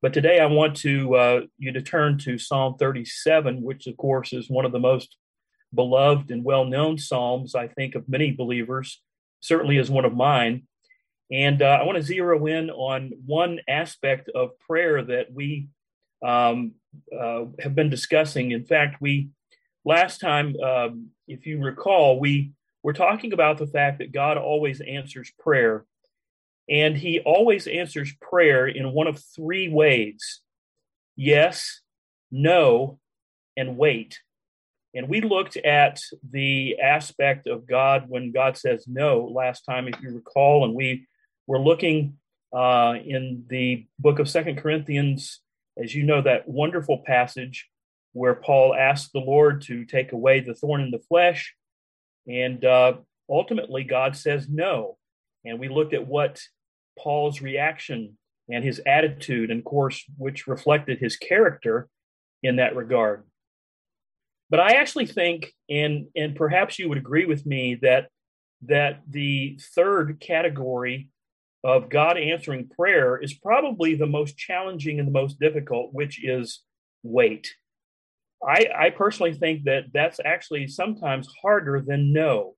But today I want to uh, you to turn to Psalm 37, which of course is one of the most beloved and well-known psalms I think of many believers. Certainly is one of mine. And uh, I want to zero in on one aspect of prayer that we um, uh, have been discussing. In fact, we last time, um, if you recall, we were talking about the fact that God always answers prayer, and He always answers prayer in one of three ways: yes, no, and wait. And we looked at the aspect of God when God says no last time, if you recall, and we were looking uh, in the book of Second Corinthians, as you know, that wonderful passage where Paul asked the Lord to take away the thorn in the flesh. And uh, ultimately, God says no. And we looked at what Paul's reaction and his attitude, and of course, which reflected his character in that regard. But I actually think, and and perhaps you would agree with me that that the third category of God answering prayer is probably the most challenging and the most difficult, which is wait. I, I personally think that that's actually sometimes harder than no,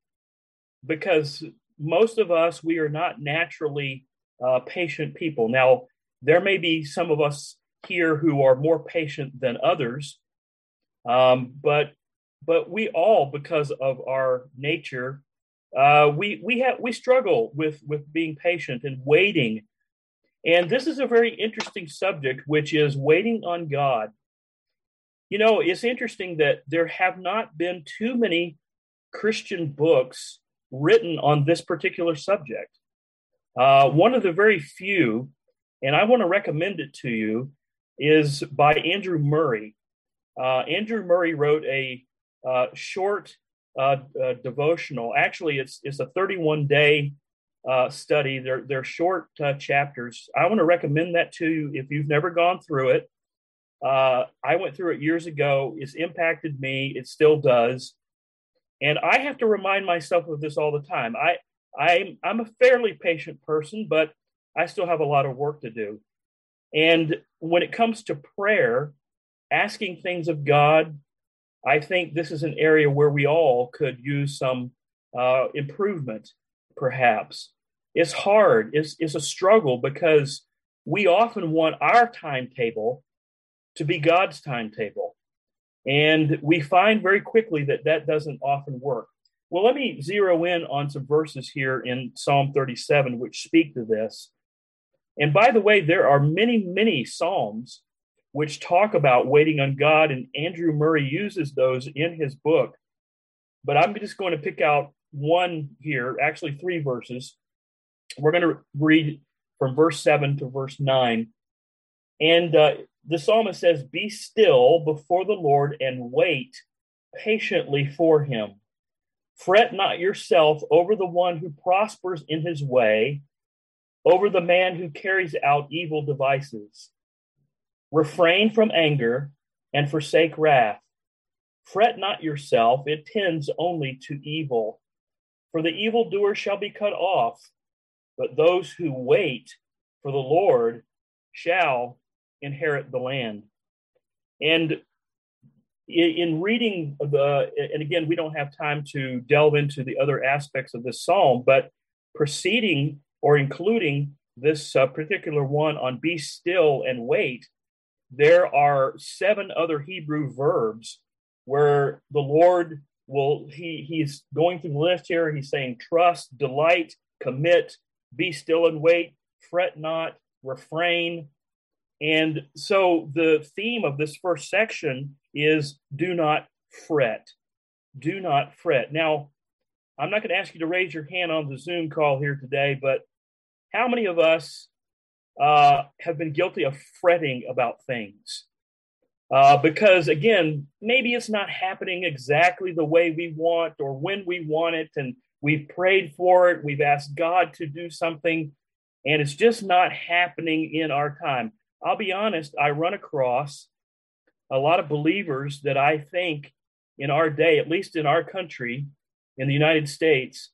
because most of us, we are not naturally uh, patient people. Now, there may be some of us here who are more patient than others, um, but but we all, because of our nature, uh, we we have we struggle with with being patient and waiting. And this is a very interesting subject, which is waiting on God. You know, it's interesting that there have not been too many Christian books written on this particular subject. Uh, one of the very few, and I want to recommend it to you, is by Andrew Murray. Uh, Andrew Murray wrote a uh, short uh, uh, devotional. Actually, it's it's a 31 day uh, study. They're they're short chapters. I want to recommend that to you if you've never gone through it. I went through it years ago. It's impacted me. It still does, and I have to remind myself of this all the time. I I'm I'm a fairly patient person, but I still have a lot of work to do. And when it comes to prayer, asking things of God, I think this is an area where we all could use some uh, improvement, perhaps. It's hard, it's, it's a struggle because we often want our timetable to be God's timetable. And we find very quickly that that doesn't often work. Well, let me zero in on some verses here in Psalm 37 which speak to this. And by the way, there are many, many Psalms which talk about waiting on God, and Andrew Murray uses those in his book. But I'm just going to pick out one here, actually, three verses. We're going to read from verse 7 to verse 9. And uh, the psalmist says, Be still before the Lord and wait patiently for him. Fret not yourself over the one who prospers in his way, over the man who carries out evil devices. Refrain from anger and forsake wrath. Fret not yourself, it tends only to evil. For the evildoer shall be cut off, but those who wait for the Lord shall inherit the land. And in reading the, and again, we don't have time to delve into the other aspects of this psalm, but preceding or including this uh, particular one on be still and wait there are seven other Hebrew verbs where the Lord will he he's going through the list here. He's saying trust, delight, commit, be still and wait, fret not, refrain. And so the theme of this first section is do not fret. Do not fret. Now, I'm not going to ask you to raise your hand on the Zoom call here today, but how many of us uh, have been guilty of fretting about things. Uh, because again, maybe it's not happening exactly the way we want or when we want it, and we've prayed for it, we've asked God to do something, and it's just not happening in our time. I'll be honest, I run across a lot of believers that I think in our day, at least in our country, in the United States,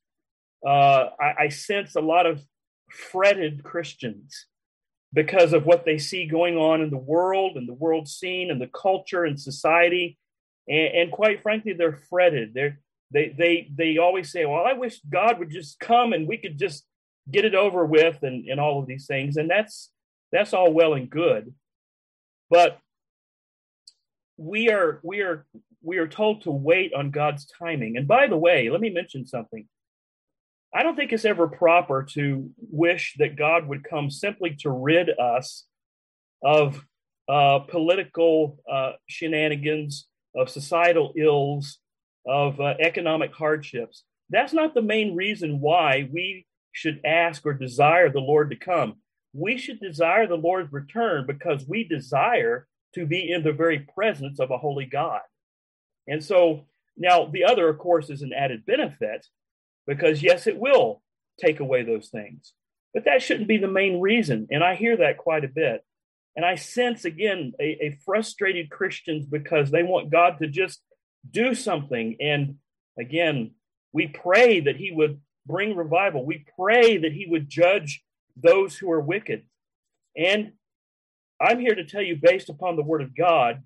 uh, I, I sense a lot of fretted Christians because of what they see going on in the world and the world scene and the culture and society. And, and quite frankly, they're fretted. They're, they, they, they always say, well, I wish God would just come and we could just get it over with and, and all of these things. And that's, that's all well and good. But we are, we are, we are told to wait on God's timing. And by the way, let me mention something. I don't think it's ever proper to wish that God would come simply to rid us of uh, political uh, shenanigans, of societal ills, of uh, economic hardships. That's not the main reason why we should ask or desire the Lord to come. We should desire the Lord's return because we desire to be in the very presence of a holy God. And so now the other, of course, is an added benefit because yes, it will take away those things. But that shouldn't be the main reason. And I hear that quite a bit. And I sense again a, a frustrated Christians because they want God to just do something. And again, we pray that He would bring revival. We pray that He would judge those who are wicked. And I'm here to tell you, based upon the Word of God,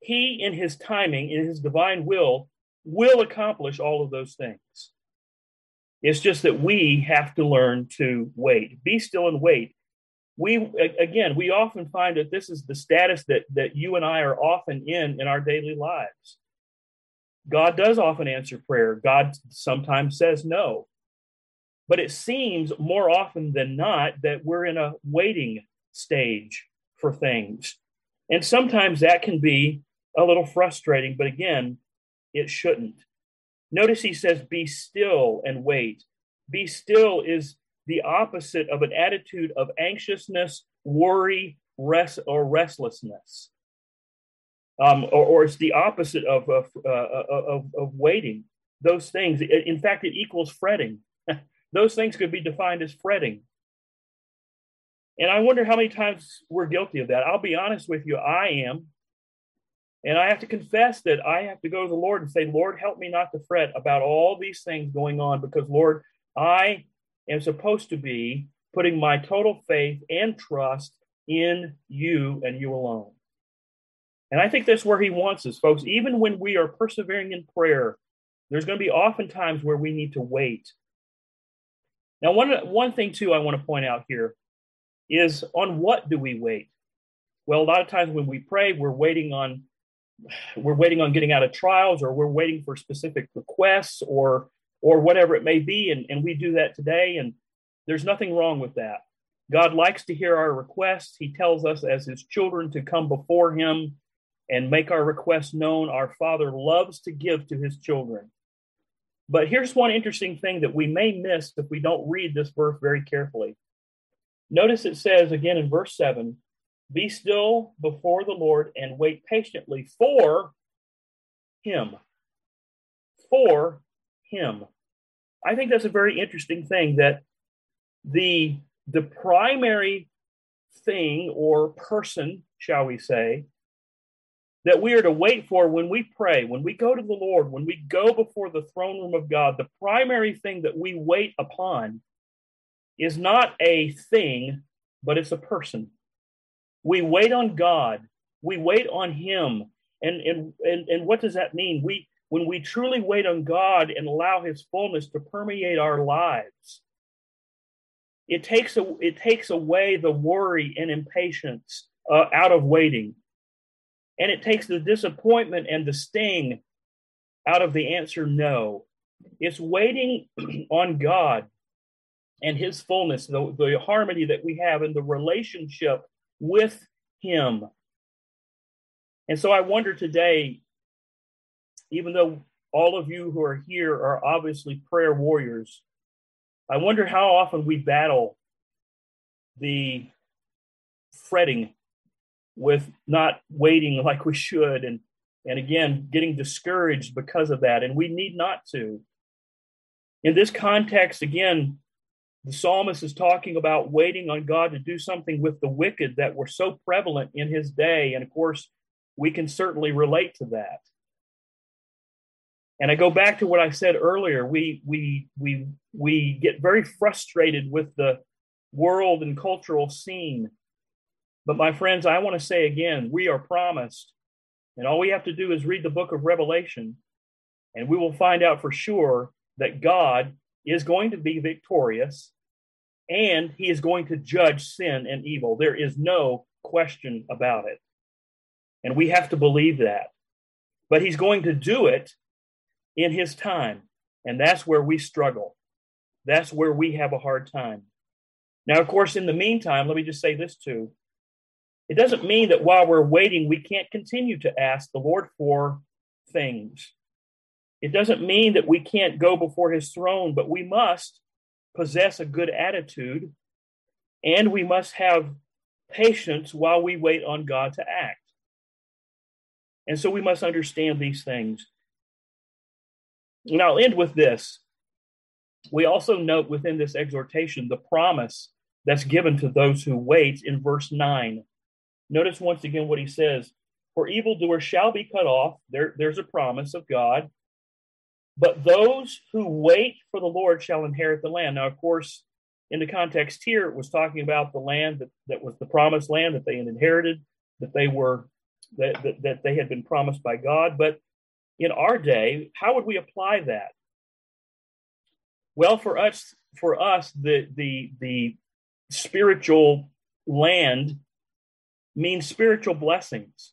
He, in His timing, in His divine will, will accomplish all of those things. It's just that we have to learn to wait. Be still and wait. We again, we often find that this is the status that that you and I are often in in our daily lives. God does often answer prayer. God sometimes says no. But it seems more often than not that we're in a waiting stage for things. And sometimes that can be a little frustrating, but again, it shouldn't. Notice he says, Be still and wait. Be still is the opposite of an attitude of anxiousness, worry, rest, or restlessness. Um, or, or, it's the opposite of, of, uh, of, of waiting. Those things, in fact, it equals fretting. Those things could be defined as fretting. And I wonder how many times we're guilty of that. I'll be honest with you, I am. And I have to confess that I have to go to the Lord and say, Lord, help me not to fret about all these things going on because, Lord, I am supposed to be putting my total faith and trust in you and you alone. And I think that's where he wants us, folks. Even when we are persevering in prayer, there's going to be often times where we need to wait. Now, one, one thing, too, I want to point out here is on what do we wait? Well, a lot of times when we pray, we're waiting on we're waiting on getting out of trials or we're waiting for specific requests or or whatever it may be and, and we do that today and there's nothing wrong with that. God likes to hear our requests. He tells us as his children to come before him and make our requests known. Our father loves to give to his children but here's one interesting thing that we may miss if we don't read this verse very carefully notice it says again in verse 7 be still before the Lord and wait patiently for Him. For Him. I think that's a very interesting thing that the, the primary thing or person, shall we say, that we are to wait for when we pray, when we go to the Lord, when we go before the throne room of God, the primary thing that we wait upon is not a thing, but it's a person. We wait on God. We wait on Him. And, and, and, and what does that mean? We, when we truly wait on God and allow His fullness to permeate our lives, it takes, a, it takes away the worry and impatience uh, out of waiting. And it takes the disappointment and the sting out of the answer no. It's waiting on God and His fullness, the, the harmony that we have in the relationship with him. And so I wonder today, even though all of you who are here are obviously prayer warriors, I wonder how often we battle the fretting with not waiting like we should and and again getting discouraged because of that and we need not to in this context again the psalmist is talking about waiting on God to do something with the wicked that were so prevalent in his day. And of course, we can certainly relate to that. And I go back to what I said earlier. We we we we get very frustrated with the world and cultural scene But my friends, I want to say again, we are promised, and all we have to do is read the book of Revelation, and we will find out for sure that God is going to be victorious and he is going to judge sin and evil. There is no question about it. And we have to believe that. But he's going to do it in his time. And that's where we struggle. That's where we have a hard time. Now, of course, in the meantime, let me just say this too. It doesn't mean that while we're waiting, we can't continue to ask the Lord for things. It doesn't mean that we can't go before his throne, but we must possess a good attitude and we must have patience while we wait on God to act. And so we must understand these things. And I'll end with this. We also note within this exhortation the promise that's given to those who wait in verse 9. Notice once again what he says For evildoers shall be cut off. There, there's a promise of God. But those who wait for the Lord shall inherit the land. Now, of course, in the context here, it was talking about the land that, that was the promised land that they had inherited, that they were that, that, that they had been promised by God. But in our day, how would we apply that? Well, for us, for us, the the the spiritual land means spiritual blessings.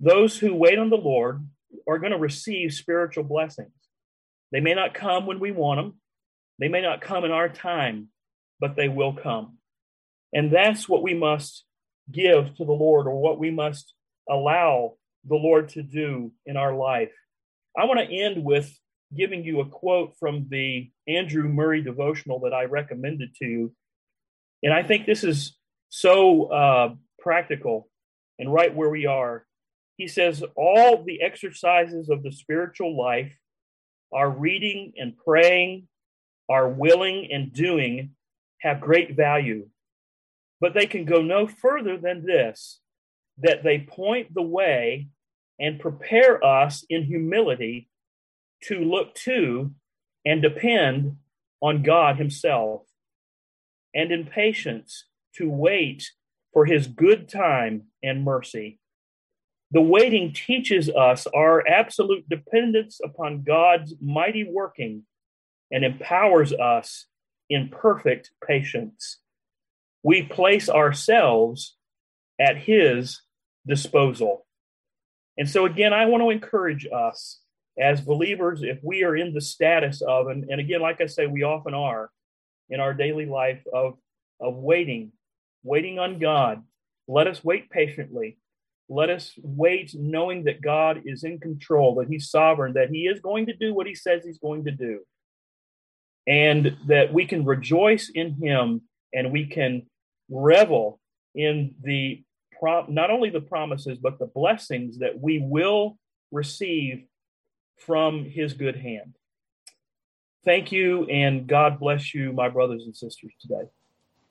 Those who wait on the Lord are going to receive spiritual blessings. They may not come when we want them, they may not come in our time, but they will come. And that's what we must give to the Lord or what we must allow the Lord to do in our life. I want to end with giving you a quote from the Andrew Murray devotional that I recommended to you. And I think this is so uh, practical and right where we are. He says, All the exercises of the spiritual life our reading and praying, our willing and doing have great value. But they can go no further than this that they point the way and prepare us in humility to look to and depend on God Himself, and in patience to wait for His good time and mercy. The waiting teaches us our absolute dependence upon God's mighty working and empowers us in perfect patience. We place ourselves at His disposal. And so, again, I want to encourage us as believers, if we are in the status of, and, and again, like I say, we often are in our daily life of, of waiting, waiting on God, let us wait patiently let us wait knowing that God is in control, that He's sovereign, that He is going to do what He says He's going to do, and that we can rejoice in Him and we can revel in the not only the promises but the blessings that we will receive from His good hand. Thank you, and God bless you, my brothers and sisters, today.